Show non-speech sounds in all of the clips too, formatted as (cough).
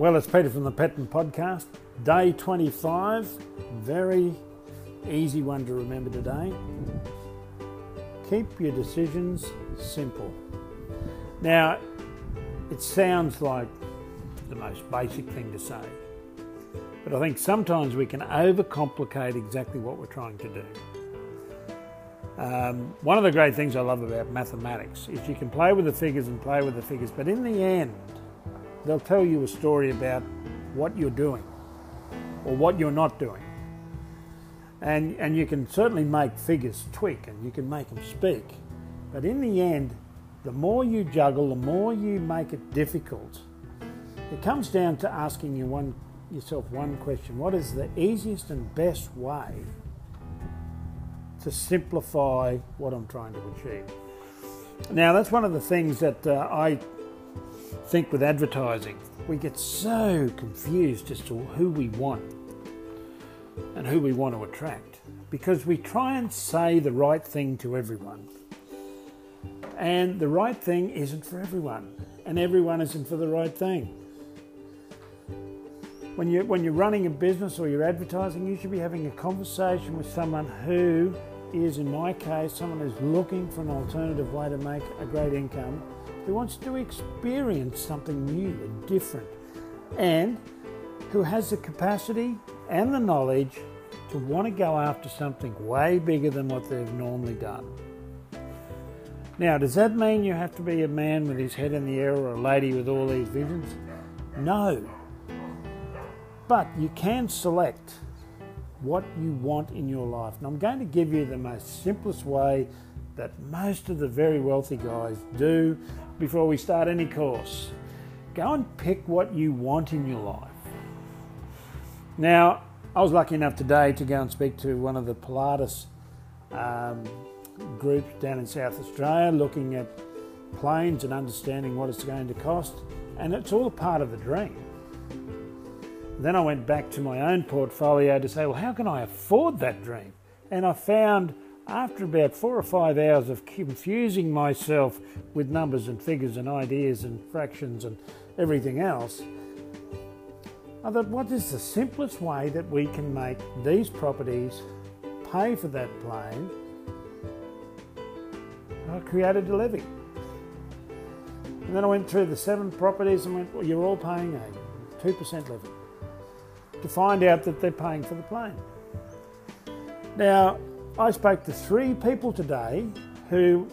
Well, it's Peter from the Petten Podcast, day 25. Very easy one to remember today. Keep your decisions simple. Now, it sounds like the most basic thing to say, but I think sometimes we can overcomplicate exactly what we're trying to do. Um, one of the great things I love about mathematics is you can play with the figures and play with the figures, but in the end, they'll tell you a story about what you're doing or what you're not doing. And, and you can certainly make figures tweak and you can make them speak. But in the end, the more you juggle, the more you make it difficult. It comes down to asking you one, yourself one question What is the easiest and best way to simplify what I'm trying to achieve? Now, that's one of the things that uh, I think with advertising. We get so confused as to who we want and who we want to attract because we try and say the right thing to everyone. And the right thing isn't for everyone, and everyone isn't for the right thing. When, you, when you're running a business or you're advertising, you should be having a conversation with someone who is, in my case, someone who's looking for an alternative way to make a great income, who wants to experience something new and different, and who has the capacity and the knowledge to want to go after something way bigger than what they've normally done. Now, does that mean you have to be a man with his head in the air or a lady with all these visions? No. But you can select what you want in your life. And I'm going to give you the most simplest way that most of the very wealthy guys do before we start any course. Go and pick what you want in your life. Now, I was lucky enough today to go and speak to one of the Pilates um, groups down in South Australia looking at planes and understanding what it's going to cost, and it's all part of the dream. Then I went back to my own portfolio to say, well, how can I afford that dream? And I found after about four or five hours of confusing myself with numbers and figures and ideas and fractions and everything else, I thought, what is the simplest way that we can make these properties pay for that plane I created a levy. And then I went through the seven properties and went, well, you're all paying a 2% levy to find out that they're paying for the plane. Now, I spoke to three people today who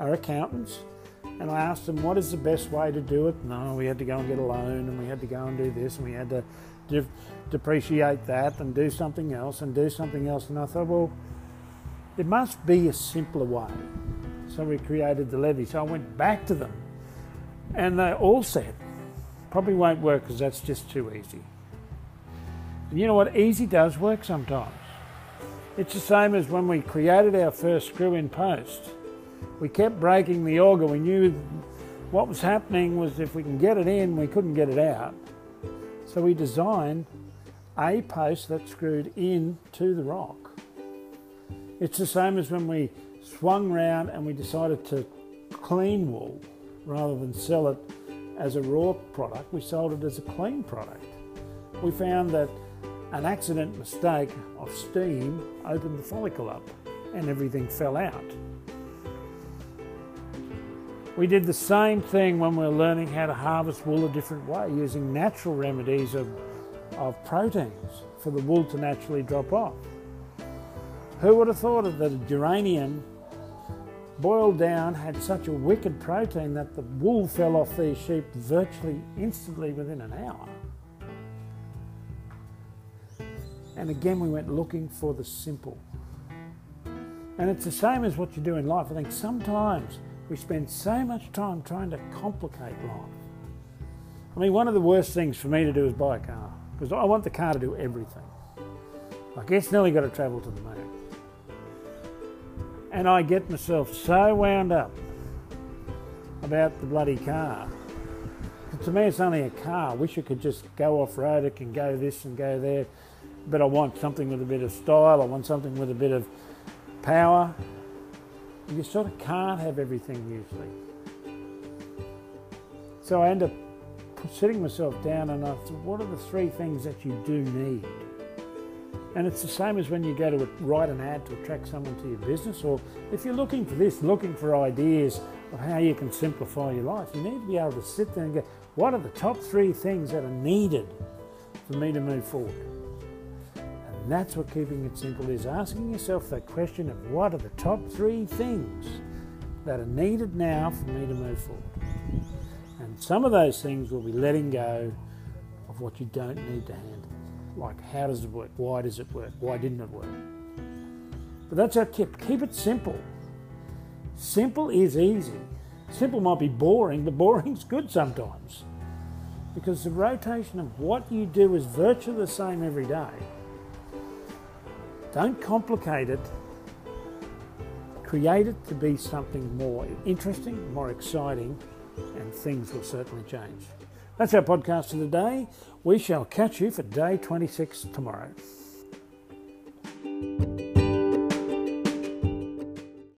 are accountants and I asked them what is the best way to do it. No, we had to go and get a loan and we had to go and do this and we had to de- depreciate that and do something else and do something else. And I thought, well, it must be a simpler way. So we created the levy. So I went back to them and they all said, probably won't work because that's just too easy. And you know what? Easy does work sometimes. It's the same as when we created our first screw in post. We kept breaking the auger. We knew what was happening was if we can get it in, we couldn't get it out. So we designed a post that screwed in to the rock. It's the same as when we swung round and we decided to clean wool rather than sell it as a raw product, we sold it as a clean product. We found that an accident mistake of steam opened the follicle up and everything fell out. We did the same thing when we were learning how to harvest wool a different way using natural remedies of, of proteins for the wool to naturally drop off. Who would have thought that a geranium boiled down had such a wicked protein that the wool fell off these sheep virtually instantly within an hour. And again, we went looking for the simple. And it's the same as what you do in life. I think sometimes we spend so much time trying to complicate life. I mean, one of the worst things for me to do is buy a car because I want the car to do everything. Like, it's nearly got to travel to the moon and I get myself so wound up about the bloody car. To me, it's only a car. I wish it could just go off road. It can go this and go there. But I want something with a bit of style. I want something with a bit of power. You sort of can't have everything usually. So I end up sitting myself down and I thought, what are the three things that you do need? And it's the same as when you go to write an ad to attract someone to your business, or if you're looking for this, looking for ideas of how you can simplify your life, you need to be able to sit there and go, what are the top three things that are needed for me to move forward? And that's what keeping it simple is asking yourself that question of what are the top three things that are needed now for me to move forward? And some of those things will be letting go of what you don't need to handle. Like, how does it work? Why does it work? Why didn't it work? But that's our tip. Keep it simple. Simple is easy. Simple might be boring, but (laughs) boring's good sometimes. Because the rotation of what you do is virtually the same every day. Don't complicate it. Create it to be something more interesting, more exciting, and things will certainly change. That's our podcast for today. We shall catch you for day 26 tomorrow.